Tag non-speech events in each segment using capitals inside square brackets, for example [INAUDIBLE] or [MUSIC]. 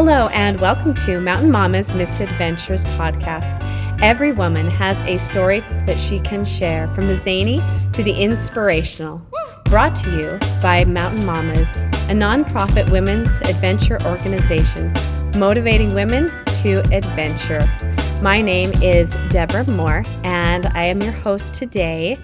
Hello, and welcome to Mountain Mama's Misadventures podcast. Every woman has a story that she can share, from the zany to the inspirational. Brought to you by Mountain Mamas, a nonprofit women's adventure organization motivating women to adventure. My name is Deborah Moore, and I am your host today.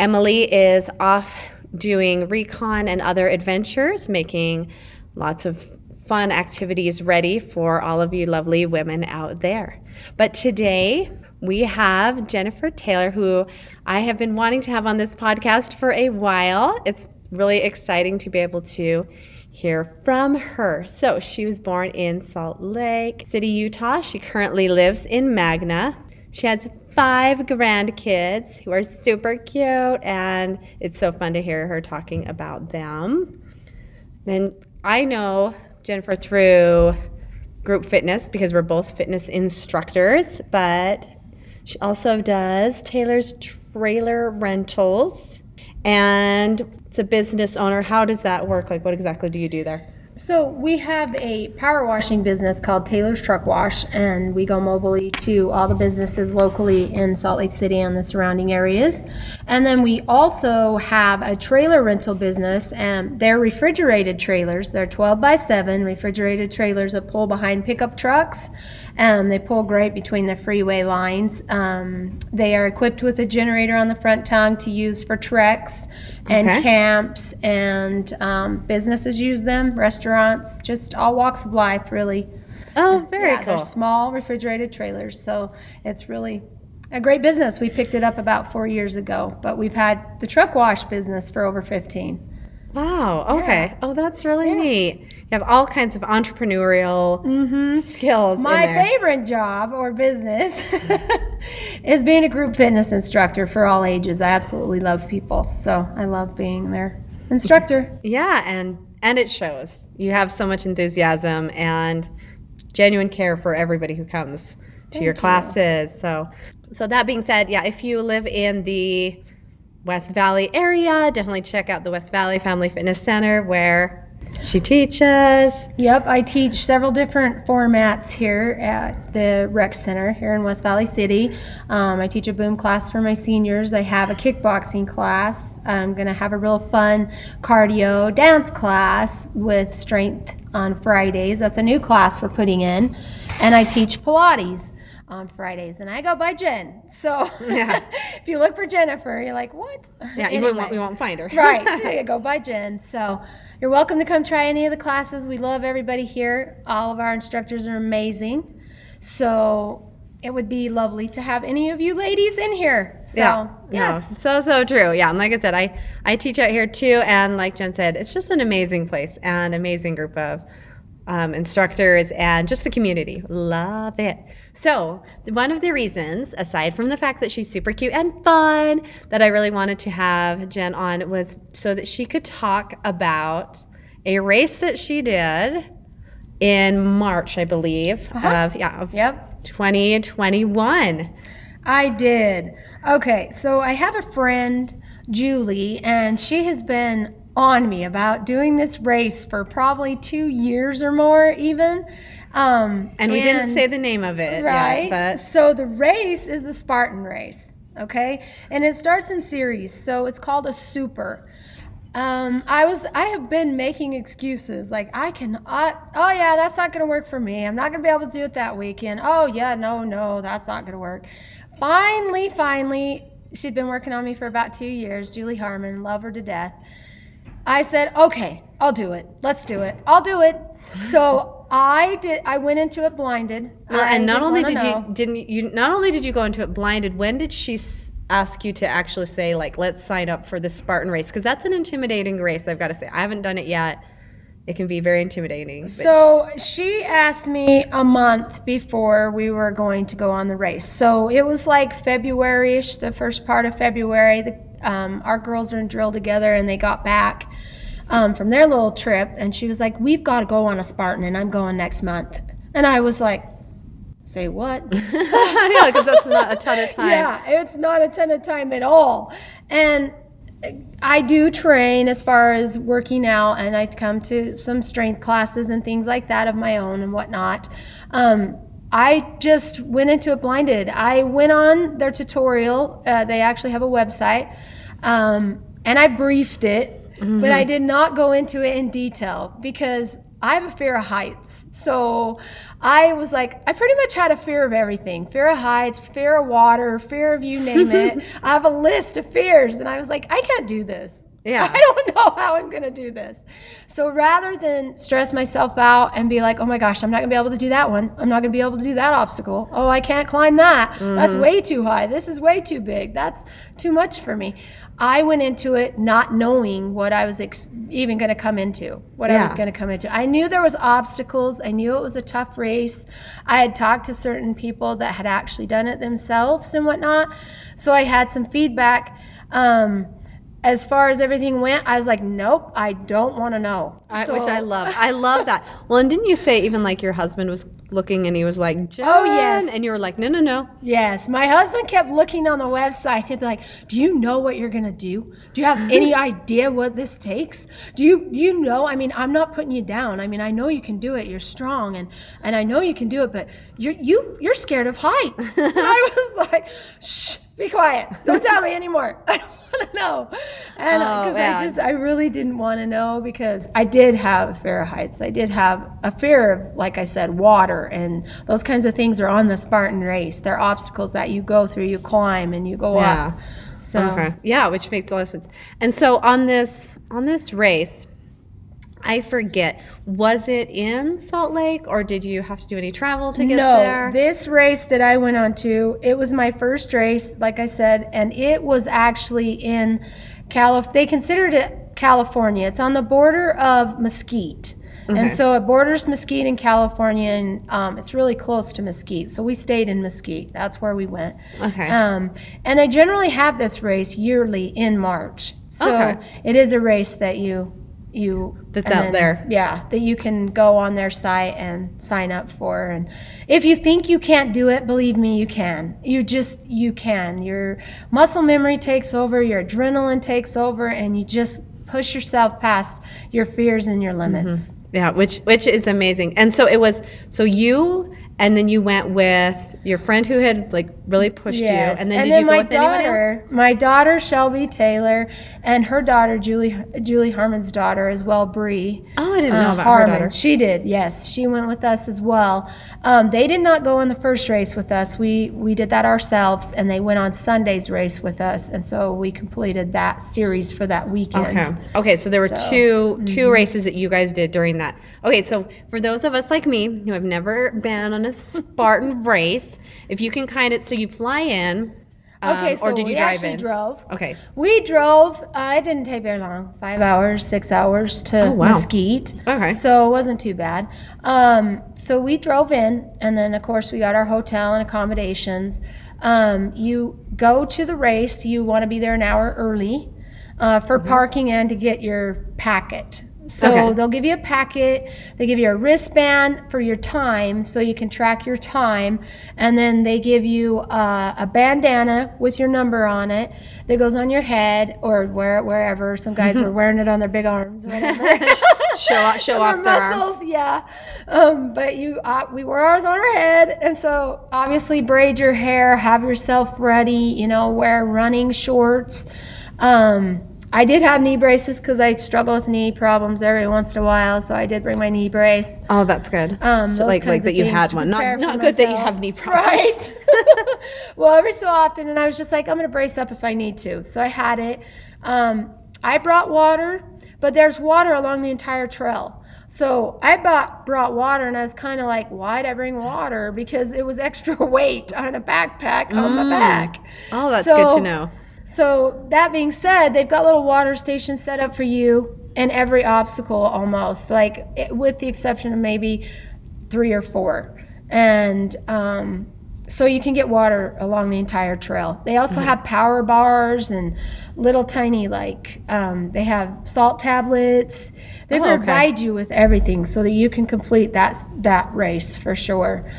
Emily is off doing recon and other adventures, making lots of fun activities ready for all of you lovely women out there. But today we have Jennifer Taylor, who I have been wanting to have on this podcast for a while. It's really exciting to be able to hear from her. So, she was born in Salt Lake City, Utah. She currently lives in Magna. She has five grandkids who are super cute, and it's so fun to hear her talking about them. Then I know Jennifer through group fitness because we're both fitness instructors, but she also does Taylor's Trailer Rentals and it's a business owner. How does that work? Like, what exactly do you do there? So we have a power washing business called Taylor's Truck Wash, and we go mobilely to all the businesses locally in Salt Lake City and the surrounding areas. And then we also have a trailer rental business, and they're refrigerated trailers. They're 12 by 7 refrigerated trailers that pull behind pickup trucks. Um, they pull great between the freeway lines. Um, they are equipped with a generator on the front tongue to use for treks and Okay. camps, and um, businesses use them, restaurants, just all walks of life, really. Oh, very yeah, cool. They're small refrigerated trailers, so it's really a great business. We picked it up about four years ago, but we've had the truck wash business for over 15. Wow. Okay. Yeah. Oh, that's really neat. You have all kinds of entrepreneurial mm-hmm. skills. My in there. favorite job or business [LAUGHS] is being a group fitness instructor for all ages. I absolutely love people, so I love being their instructor. Yeah, and and it shows. You have so much enthusiasm and genuine care for everybody who comes to your classes. So so that being said, yeah, if you live in the West Valley area, definitely check out the West Valley Family Fitness Center where she teaches. Yep, I teach several different formats here at the rec center here in West Valley City. Um, I teach a boom class for my seniors. I have a kickboxing class. I'm going to have a real fun cardio dance class with strength on Fridays. That's a new class we're putting in. And I teach Pilates on Fridays. And I go by Jen. So Yeah. [LAUGHS] if you look for Jennifer, you're like, what? Yeah, you won't, we won't find her. right. [LAUGHS] Yeah, go by Jen. So you're welcome to come try any of the classes. We love everybody here. All of our instructors are amazing. So it would be lovely to have any of you ladies in here. So Yeah. yes. No, so so true. Yeah, and like I said, I I teach out here too, and like Jen said, it's just an amazing place and amazing group of um, instructors and just the community. Love it. So one of the reasons, aside from the fact that she's super cute and fun, that I really wanted to have Jen on was so that she could talk about a race that she did in March, I believe, of yeah of Yep. 2021. I did. Okay, so I have a friend, Julie, and she has been on me about doing this race for probably two years or more, even. Um, And we didn't say the name of it, Right. Yet, but so the race is the Spartan race, okay? And it starts in series, so it's called a super. Um, I was I have been making excuses like I can uh, oh yeah that's not gonna work for me I'm not gonna be able to do it that weekend oh yeah no no that's not gonna work finally finally she'd been working on me for about two years Julie Harmon love her to death I said, okay, I'll do it. Let's do it. I'll do it. So I did. I went into it blinded. well, I and not only did know. you didn't you not only did you go into it blinded. When did she s- ask you to actually say like, let's sign up for the Spartan race? Because that's an intimidating race. I've got to say, I haven't done it yet. It can be very intimidating. So she asked me a month before we were going to go on the race. So it was like February-ish, the first part of February. The, um, our girls are in drill together, and they got back um, from their little trip, and she was like, "We've got to go on a Spartan, and I'm going next month." And I was like, "Say what?" [LAUGHS] yeah, because that's not a ton of [LAUGHS] time. Yeah, it's not a ton of time at all. And I do train as far as working out, and I come to some strength classes and things like that of my own and whatnot. Um, I just went into it blinded. I went on their tutorial. Uh, they actually have a website, um, and I briefed it, mm-hmm. but I did not go into it in detail because I have a fear of heights. So I was like, I pretty much had a fear of everything fear of heights, fear of water, fear of you name it. [LAUGHS] I have a list of fears. And I was like, I can't do this. Yeah. [LAUGHS] I don't know how I'm going to do this. So rather than stress myself out and be like, oh my gosh, I'm not going to be able to do that one. I'm not going to be able to do that obstacle. Oh, I can't climb that. Mm-hmm. That's way too high. This is way too big. That's too much for me. I went into it not knowing what I was ex- even going to come into, what yeah. I was going to come into. I knew there was obstacles. I knew it was a tough race. I had talked to certain people that had actually done it themselves and whatnot. So I had some feedback. Um, as far as everything went, I was like, nope, I don't want to know. I, so, which I love. I love that. [LAUGHS] Well, and didn't you say even like your husband was looking and he was like, oh yes, and you were like, no, no, no. Yes, my husband kept looking on the website. He'd be like, do you know what you're gonna do? Do you have [LAUGHS] any idea what this takes? Do you do you know? I mean, I'm not putting you down. I mean, I know you can do it. You're strong, and and I know you can do it. But you're you you're scared of heights. [LAUGHS] and I was like, shh, be quiet. Don't tell me anymore. Want to know. And because oh, I just, I really didn't want to know because I did have a fear of heights. I did have a fear of, like I said, water and those kinds of things are on the Spartan race. They're obstacles that you go through, you climb and you go yeah. up. So okay. yeah, which makes a lot of sense. And so on this on this race, I forget. Was it in Salt Lake or did you have to do any travel to get no, there? No, this race that I went on to, it was my first race, like I said, and it was actually in Calif. They considered it California. It's on the border of Mesquite. Okay. And so it borders Mesquite in California, and um, it's really close to Mesquite. So we stayed in Mesquite. That's where we went. Okay. Um, and they generally have this race yearly in March. So okay. it is a race that you you that's out then, there. yeah that you can go on their site and sign up for. And if you think you can't do it believe me you can. You just you can. Your muscle memory takes over your adrenaline takes over and you just push yourself past your fears and your limits. Mm-hmm. yeah which which is amazing. And so it was so you and then you went with your friend who had like really pushed yes. you, and then and then my daughter, my daughter Shelby Taylor, and her daughter Julie Julie Harmon's daughter as well, Bree. Oh, I didn't know uh, about Harmon. her daughter. She did, yes, she went with us as well. Um, they did not go on the first race with us. We we did that ourselves, and they went on Sunday's race with us, and so we completed that series for that weekend. Okay, okay, so there were so, 2 mm-hmm. two races that you guys did during that. Okay, so for those of us like me who have never been on a Spartan [LAUGHS] race, if you can kind of, so you fly in. Um, okay, so or did you we drive actually in? drove. Okay. We drove. Uh, it didn't take very long. Five hours, six hours to oh, wow. Mesquite. Okay. So it wasn't too bad. Um, so we drove in, and then of course we got our hotel and accommodations. Um, you go to the race. You want to be there an hour early uh, for mm-hmm. parking and to get your packet. So okay. they'll give you a packet, they give you a wristband for your time so you can track your time, and then they give you uh, a bandana with your number on it that goes on your head or where, wherever. Some guys were wearing it on their big arms or whatever. [LAUGHS] show off, show [LAUGHS] off their muscles, arms. yeah. Um, but you, uh, we wore ours on our head, and so obviously braid your hair, have yourself ready. You know, wear running shorts. Um, I did have knee braces because I struggle with knee problems every once in a while, so I did bring my knee brace. Oh, that's good. Um, so like like that you had one. Not, not good that you have knee [LAUGHS] problems. Right. [LAUGHS] well, every so often, and I was just like, I'm going to brace up if I need to. So I had it. Um, I brought water, but there's water along the entire trail. So I bought, brought water, and I was kind of like, why'd I bring water? Because it was extra [LAUGHS] weight on a backpack on my mm. back. Oh, that's so, good to know. So, that being said, they've got little water stations set up for you in every obstacle almost, like it, with the exception of maybe three or four. And um, so you can get water along the entire trail. They also mm-hmm. have power bars and little tiny, like, um, they have salt tablets. They oh, provide okay. you with everything so that you can complete that, that race for sure.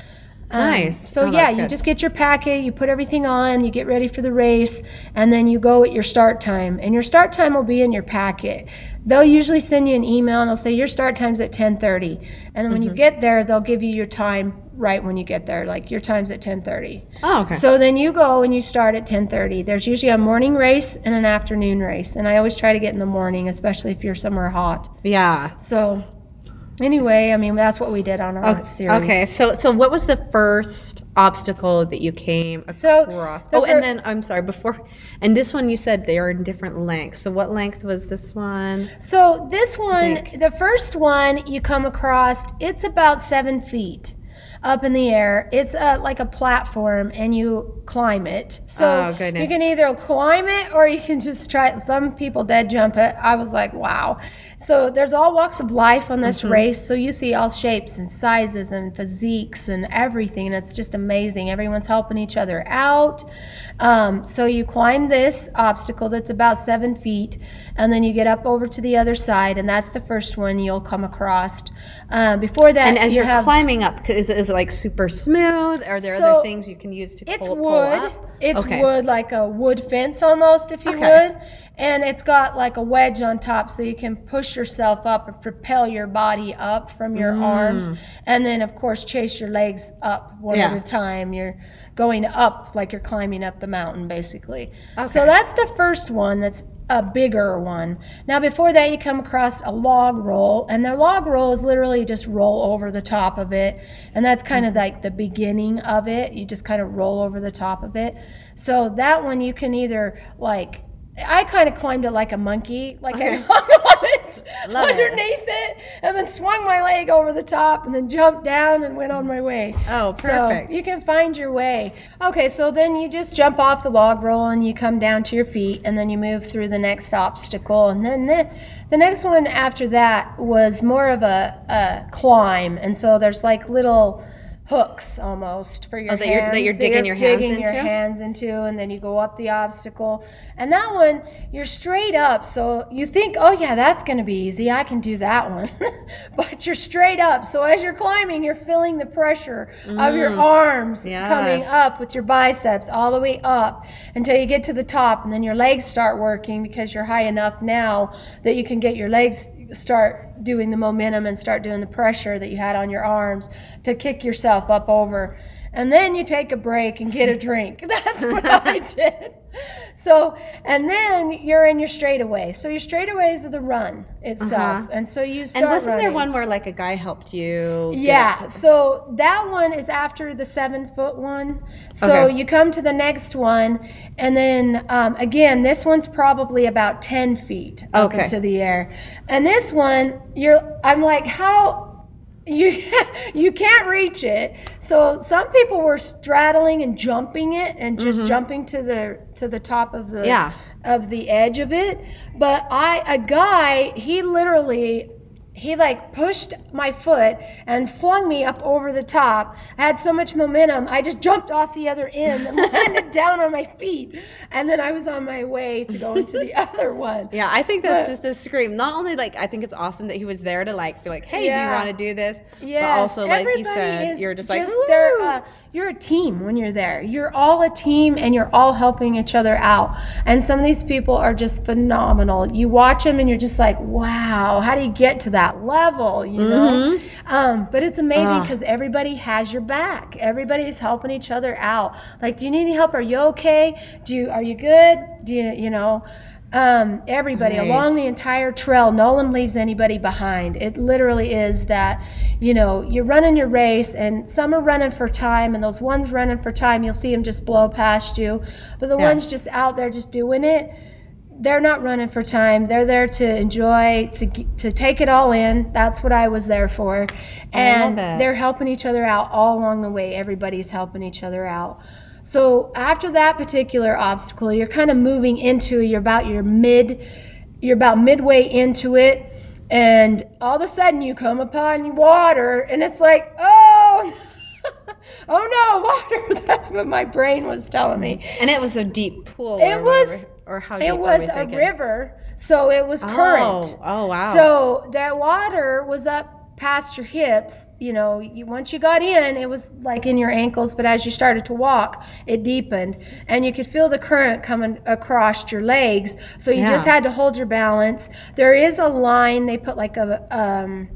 Um, Nice. So Oh, yeah, you just get your packet, you put everything on, you get ready for the race, and then you go at your start time. And your start time will be in your packet. They'll usually send you an email and they'll say your start time's at 10:30. And then when Mm-hmm. you get there, they'll give you your time right when you get there, like your time's at 10:30. Oh, okay. So then you go and you start at 10:30. There's usually a morning race and an afternoon race, and I always try to get in the morning, especially if you're somewhere hot. yeah. So anyway, I mean that's what we did on our Okay. series. Okay. So, so what was the first obstacle that you came So, across? Oh, fir- and then I'm sorry. Before, and this one you said they are in different lengths. So, what length was this one? So this one, the first one you come across, it's about seven feet up in the air. It's a, like a platform, and you climb it. So Oh, you can either climb it or you can just try it. Some people dead jump it. I was like, wow. So there's all walks of life on this race. So you see all shapes and sizes and physiques and everything. And it's just amazing. Everyone's helping each other out. Um, so you climb this obstacle that's about seven feet, and then you get up over to the other side, and that's the first one you'll come across. Um, before that, And as you you're have, climbing up, is it, is it like super smooth? Are there So, other things you can use to it's pull, pull wood. up? It's Okay. wood, like a wood fence almost, if you Okay. would. And it's got like a wedge on top, so you can push yourself up and propel your body up from your Mm. arms. And then, of course, chase your legs up one Yeah. at a time. You're going up like you're climbing up the mountain, basically. So that's the first one that's a bigger one. Now, before that, you come across a log roll, and the log roll is literally just roll over the top of it, and that's kind of like the beginning of it. You just kind of roll over the top of it. So that one you can either like. I kind of climbed it like a monkey, like I [LAUGHS] hung on it Love underneath it. and then swung my leg over the top, and then jumped down and went on my way. Oh, So perfect. you can find your way. Okay, so then you just jump off the log roll and you come down to your feet, and then you move through the next obstacle. And then the, the next one after that was more of a, a climb. And so there's like little hooks almost for your Oh, that hands you're- that you're digging your hands digging your into? hands into, and then you go up the obstacle. And that one, you're straight up. So you think, oh, yeah, that's going to be easy. I can do that one. [LAUGHS] but you're straight up. So as you're climbing, you're feeling the pressure of your mm. arms Yes. coming up with your biceps all the way up until you get to the top. And then your legs start working because you're high enough now that you can get your legs start doing the momentum and start doing the pressure that you had on your arms to kick yourself up over. And then you take a break and get a drink. [LAUGHS] That's what I [LAUGHS] did. So, and then you're in your straightaway. So your straightaways are the run itself. Uh-huh. And so you start And wasn't there one where like a guy helped you? Yeah, so that one is after the seven foot one. So Okay. you come to the next one, and then um, again, this one's probably about ten feet up Okay. into the air, and this one, you're. I'm like, how you [LAUGHS] you can't reach it. So some people were straddling and jumping it, and just jumping to the to the top of the Mm-hmm. Yeah. of the edge of it. But I a guy, he literally he like pushed my foot and flung me up over the top. I had so much momentum, I just jumped off the other end and [LAUGHS] landed down on my feet. And then I was on my way to go into the [LAUGHS] other one. Yeah, I think that's But- just a scream. Not only like I think it's awesome that he was there to like be like, hey, do you want to do this? Yes, but also like you everybody said, you're just like, they're, uh, you're a team when you're there. You're all a team, and you're all helping each other out. And some of these people are just phenomenal. You watch them, and you're just like, wow, how do you get to that level? You know. Mm-hmm. Um, but it's amazing Ah. because everybody has your back. Everybody's helping each other out. Like, do you need any help? Are you okay? Do you are you good? Do you you know? Um, everybody Nice. along the entire trail, no one leaves anybody behind. It literally is that, you know, you're running your race and some are running for time and those ones running for time, you'll see them just blow past you. But the Yeah. ones just out there just doing it, they're not running for time. They're there to enjoy, to to take it all in. That's what I was there for. And they're helping each other out all along the way. Everybody's helping each other out. So after that particular obstacle, you're kind of moving into you're about your mid you're about midway into it and all of a sudden you come upon water and it's like, "Oh, [LAUGHS] oh no, water." [LAUGHS] That's what my brain was telling me. and it was a deep pool. It was- or how It was a river, so it was current. Oh, oh wow. So that water was up past your hips, you know, you, once you got in, it was like in your ankles, but as you started to walk, it deepened. And you could feel the current coming across your legs. So you just had to hold your balance. There is a line, they put like a, um,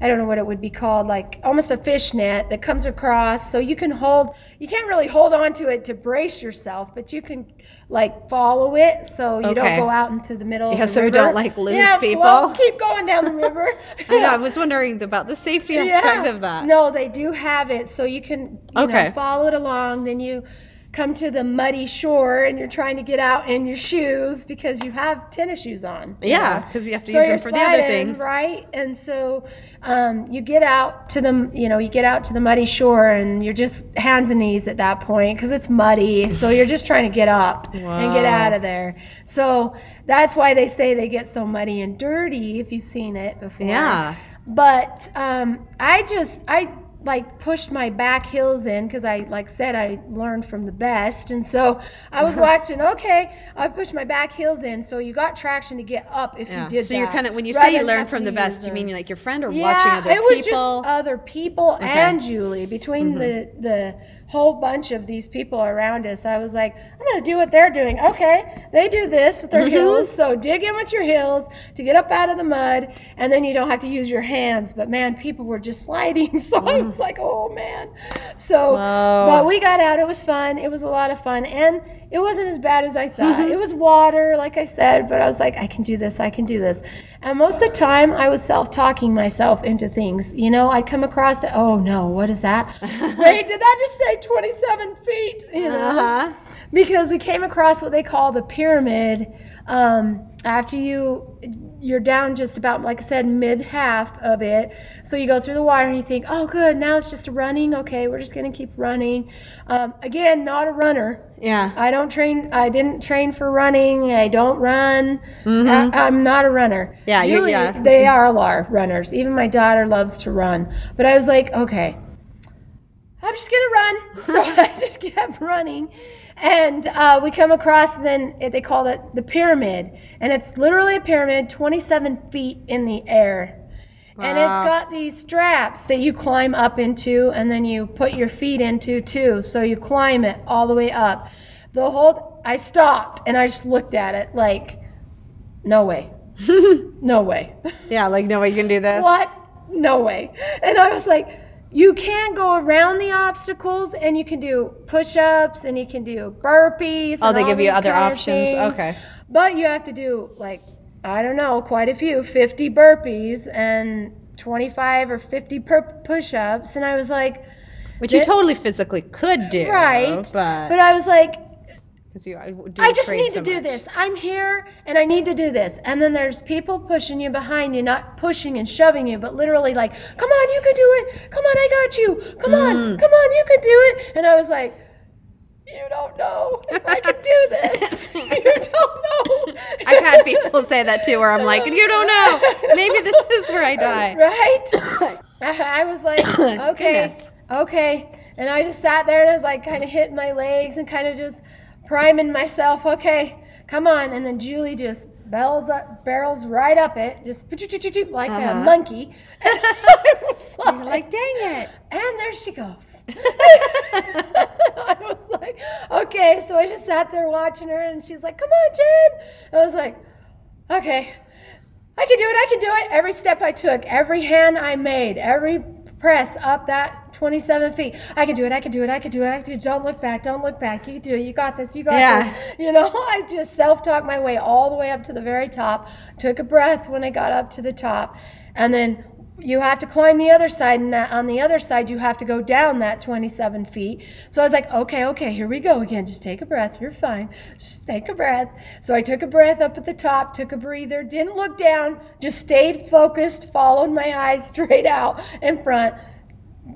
I don't know what it would be called, like almost a fish net that comes across. So you can hold, you can't really hold on to it to brace yourself, but you can like follow it so you don't go out into the middle Yeah, of the so we don't, like, lose yeah, people. float, keep going down the river. [LAUGHS] I know. I was wondering about the safety [LAUGHS] aspect of that. No, they do have it, so you can you Okay. know, follow it along. Then you come to the muddy shore, and you're trying to get out in your shoes because you have tennis shoes on. Yeah, because you have to so use them for the other things. right? And so um, you get out to the you know you get out to the muddy shore, and you're just hands and knees at that point because it's muddy. So you're just trying to get up and get out of there. So that's why they say they get so muddy and dirty if you've seen it before. Yeah. But um, I just I like pushed my back heels in because I like said I learned from the best, and so I was uh-huh. watching. Okay, I pushed my back heels in, so you got traction to get up if Yeah. you did so that. you're kind of when you say you learned from the best, you mean like your friend or Yeah, watching other people? it was people? just other people and Julie. Between mm-hmm. the the whole bunch of these people around us, I was like, I'm gonna do what they're doing. Okay, they do this with their Mm-hmm. heels, so dig in with your heels to get up out of the mud, and then you don't have to use your hands. But man, people were just [LAUGHS] sliding, so I was like, oh man. So, Whoa. but we got out. It was fun. It was a lot of fun, and it wasn't as bad as I thought. Mm-hmm. It was water, like I said, but I was like, I can do this. I can do this. And most of the time, I was self-talking myself into things. You know, I'd come across, it, oh no, what is that? [LAUGHS] Wait, did that just say 27 feet? You know, Uh-huh. because we came across what they call the pyramid. Um, after you, you're down just about, like I said, mid half of it. So you go through the water and you think, oh, good, now it's just running. Okay, we're just gonna keep running. Um, again, not a runner. Yeah. I don't train. I didn't train for running. I don't run. I, I'm not a runner. Mm-hmm. Yeah, you- Julie, yeah. they are a lot of runners. Even my daughter loves to run. But I was like, okay, I'm just gonna run. [LAUGHS] So I just kept running, and uh, we come across. Then it, they call it the pyramid, and it's literally a pyramid, 27 feet in the air. And it's got these straps that you climb up into, and then you put your feet into too. So you climb it all the way up. The whole I stopped and I just looked at it like, no way, [LAUGHS] no way. Yeah, like no way you can do this. What? No way. And I was like, you can go around the obstacles and you can do push ups and you can do burpees. Oh, they give you other options. Okay. But you have to do like, I don't know, quite a few 50 burpees and 25 or 50 per- push ups. And I was like, Which you totally physically could do. right. But, but I was like, 'cause you, I, do I just need so to do much. this. I'm here and I need to do this. And then there's people pushing you behind you, not pushing and shoving you, but literally like, come on, you can do it. Come on, I got you. Come on, Mm. come on, you can do it. And I was like, you don't know if I can do this. [LAUGHS] you don't know. [LAUGHS] I've had people say that too, where I'm like, you don't know. Maybe this is where I die. [LAUGHS] Right? I was like, [COUGHS] okay, Goodness. okay. And I just sat there and I was like kind of hitting my legs and kind of just priming myself. Okay, come on. And then Julie just bells up, barrels right up it, just like a Uh-huh. monkey. [LAUGHS] And I was like, You're like, dang it. and there she goes. [LAUGHS] I was like, okay. So I just sat there watching her, and she's like, come on, Jen. I was like, okay, I can do it. I can do it. Every step I took, every hand I made, every press up that 27 feet. I can do it. I can do it. I can do it. I can do it. Don't look back. Don't look back. You do it. You got this. You got Yeah. this. [LAUGHS] You know, I just self talk my way all the way up to the very top. Took a breath when I got up to the top. And then you have to climb the other side, and that, on the other side, you have to go down that 27 feet. So I was like, okay, okay, here we go again. Just take a breath. You're fine. Just take a breath. So I took a breath up at the top, took a breather, didn't look down, just stayed focused, followed my eyes [LAUGHS] straight out in front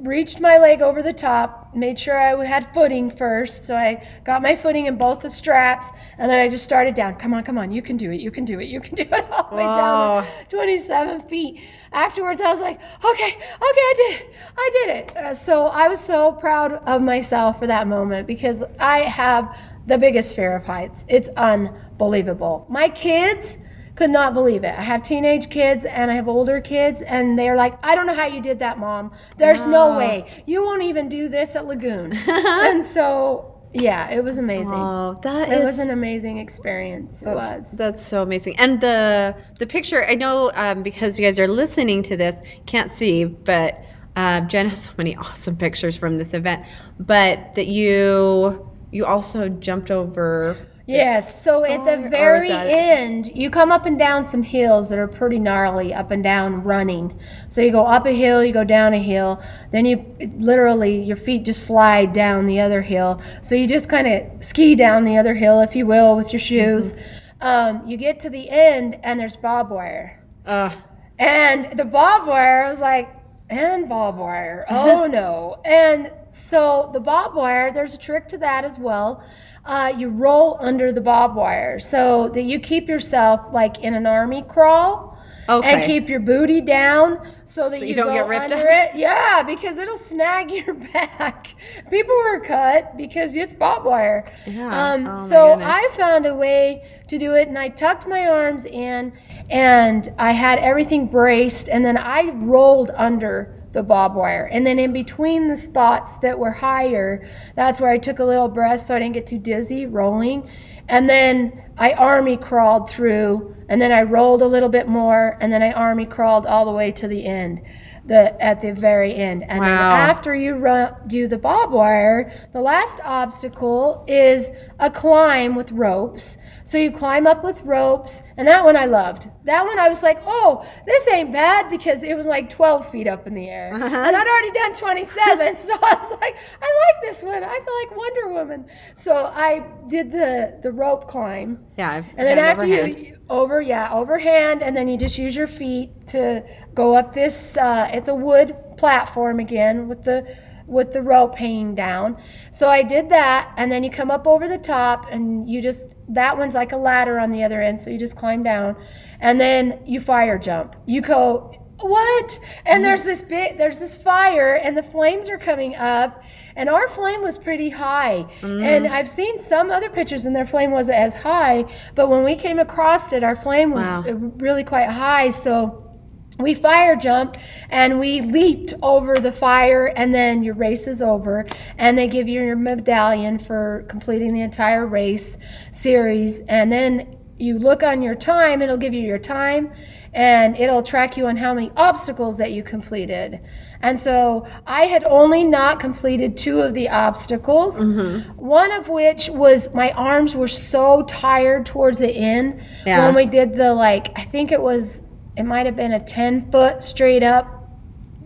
reached my leg over the top, made sure I had footing first. So I got my footing in both the straps, and then I just started down. Come on, come on, you can do it, you can do it, you can [LAUGHS] do it, all the way down 27 feet. Afterwards, I was like, okay, okay, I did it, I did it. Uh, so I was so proud of myself for that moment because I have the biggest fear of heights. It's unbelievable. My kids could not believe it. I have teenage kids and I have older kids, and they're like, I don't know how you did that, mom. There's no way. You won't even do this at Lagoon. [LAUGHS] and so, yeah, it was amazing. Oh, that it is was an amazing experience. It was. that's so amazing. And the the picture, I know um, because you guys are listening to this, can't see, but uh, Jen has so many [LAUGHS] awesome pictures from this event. But that you you also jumped over. Yes. So at the very end, you come up and down some hills that are pretty gnarly, up and down running. So you go up a hill, you go down a hill, then you literally your feet just slide down the other hill. So you just kind of ski down the other hill, if you will, with your shoes. Um, you get to the end, and there's barbed wire. Uh, And the barbed wire, I was like, and barbed wire. Oh [LAUGHS] no. And so the barbed wire, there's a trick to that as well. Uh, you roll under the barbed wire so that you keep yourself like in an army crawl. Okay. And keep your booty down so that So you you, don't get ripped under up? it. Yeah, because it'll snag [LAUGHS] your back. People were cut because it's barbed wire. Yeah. Um, Oh, so. I found a way to do it, and I tucked my arms in, and I had everything braced, and then I rolled under the barbed wire, and then in between the spots that were higher, that's where I took a little breath so I didn't get too dizzy rolling, and then I army crawled through, and then I rolled a little bit more, and then I army crawled all the way to the end. The, at the very end. And then after you run, do the barbed wire, the last obstacle is a climb with ropes. So you climb up with ropes, and that one I loved. That one I was like, oh, this ain't bad because it was like 12 feet up in the air. And I'd already done 27, so I was like, I like this one. I feel like Wonder Woman. So I did the, the rope climb. yeah. And then after overhand. you over, yeah, overhand, and then you just use your feet to go up this. Uh, it's a wood platform again with the with the rope hanging down. So I did that, and then you come up over the top, and you just that one's like a ladder on the other end, so you just climb down, and then you fire jump. You go. What? And mm-hmm. there's this big, there's this fire, and the flames are coming up, and our flame was pretty high. And mm-hmm. I've seen some other pictures, and their flame wasn't as high, but when we came across it, our flame was Wow. really quite high. So we fire jumped and we leaped over the fire and then your race is over and they give you your medallion for completing the entire race series. And then you look on your time it'll give you your time and it'll track you on how many obstacles that you completed. And so i had only not completed two of the obstacles mm-hmm. one of which was my arms were so tired towards the end Yeah. when we did the like i think it was it might have been a 10 foot straight up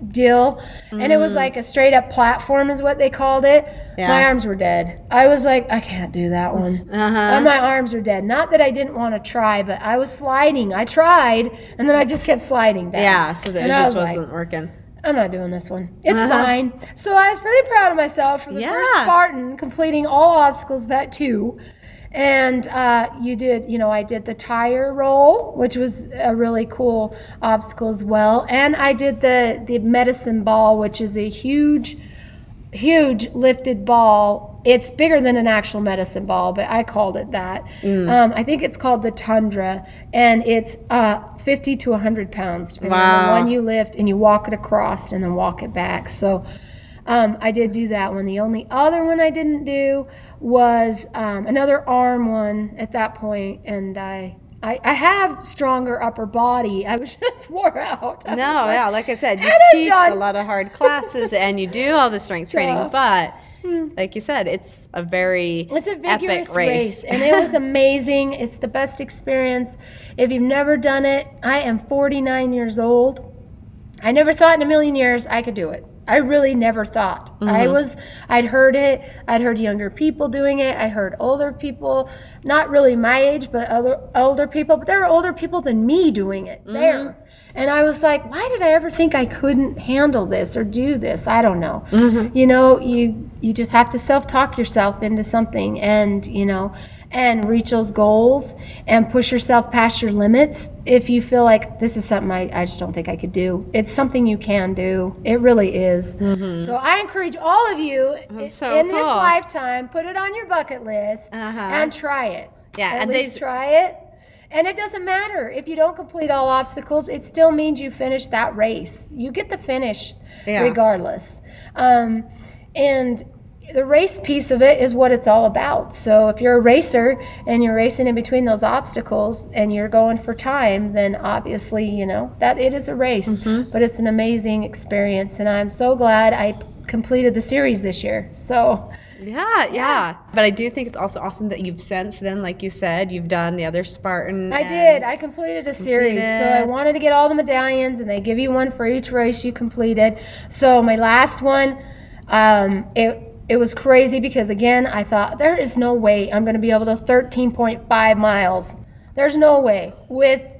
deal and it was like a straight up platform is what they called it Yeah. my arms were dead i was like i can't do that one Uh-huh. And my arms are dead not that i didn't want to try but i was sliding i tried and then i just kept sliding down Yeah, so that And it just was wasn't working. I'm not doing this one. It's Uh-huh. fine. So I was pretty proud of myself for the first Yeah. Spartan completing all obstacles but two. And uh, you did, you know, I did the tire roll, which was a really cool obstacle as well. And I did the the medicine ball, which is a huge, huge lifted ball. It's bigger than an actual medicine ball, but I called it that. Mm. Um, I think it's called the Tundra, and it's uh, 50 to 100 pounds, depending on Wow. the one you lift, and you walk it across and then walk it back. So um, I did do that one. The only other one I didn't do was um, another arm one at that point, and I. I, I have stronger upper body. I was [LAUGHS] just wore out. I No, like, yeah, like I said, you teach done." a lot of hard classes and you do all the strength So, hmm. training, but like you said, it's a very It's a vigorous epic race. and it was [LAUGHS] amazing. It's the best experience. If you've never done it, I am 49 years old. I never thought in a million years I could do it. I really never thought. I mm-hmm. was I'd heard it. I'd heard younger people doing it. I heard older people, not really my age, but other older people, but there were older people than me doing it mm-hmm. there. And I was like, why did I ever think I couldn't handle this or do this? I don't know. Mm-hmm. You know, you you just have to self-talk yourself into something and, you know, and reach those goals and push yourself past your limits if you feel like this is something I, I just don't think I could do. It's something you can do. It really is. So I encourage all of you so in this lifetime, put it on your bucket list Uh-huh. and try it. Yeah, At and they- try it. And it doesn't matter if you don't complete all obstacles, it still means you finish that race. You get the finish Yeah. regardless. Um, and the race piece of it is what it's all about. So if you're a racer and you're racing in between those obstacles and you're going for time, then obviously, you know, that it is a race, but it's an amazing experience. And I'm so glad I completed the series this year. So, Yeah, yeah. But I do think it's also awesome that you've since then, like you said, you've done the other Spartan. I did. I completed a series. So I wanted to get all the medallions, and they give you one for each race you completed. So my last one, um, it it was crazy because again, I thought there is no way I'm going to be able to 13.5 miles. There's no way with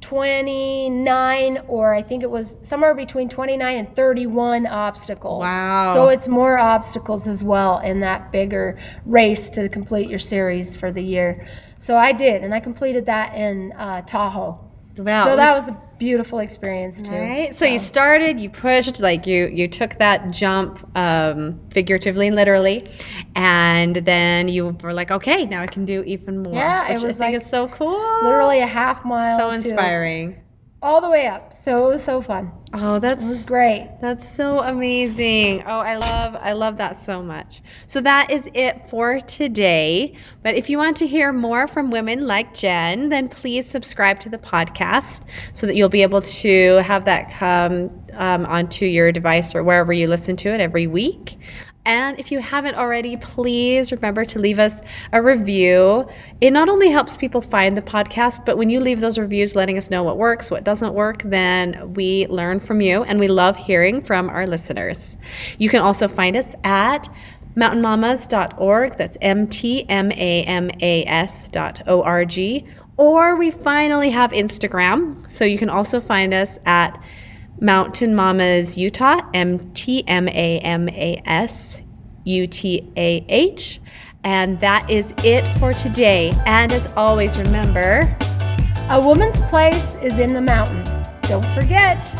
29 or I think it was somewhere between 29 and 31 obstacles. Wow. So it's more obstacles as well in that bigger race to complete your series for the year. So I did, and I completed that in uh, Tahoe. Wow. So that was a beautiful experience too. Right. So you started, you pushed, like you you took that jump, um, figuratively and literally, and then you were like, okay, now I can do even more. Yeah, it was I think like it's so cool. Literally a half mile. so inspiring. All the way up. So it was so fun. Oh, that's It was great. That's so amazing. Oh, I love I love that so much. So that is it for today. But if you want to hear more from women like Jen, then please subscribe to the podcast so that you'll be able to have that come um, onto your device or wherever you listen to it every week. And if you haven't already, please remember to leave us a review. It not only helps people find the podcast, but when you leave those reviews letting us know what works, what doesn't work, then we learn from you and we love hearing from our listeners. You can also find us at mountainmamas.org. That's M T M A M A S dot O R G. Or we finally have Instagram. So you can also find us at Mountain Mamas Utah, M T M A M A S U T A H. And that is it for today. And as always, remember A woman's place is in the mountains. Don't forget.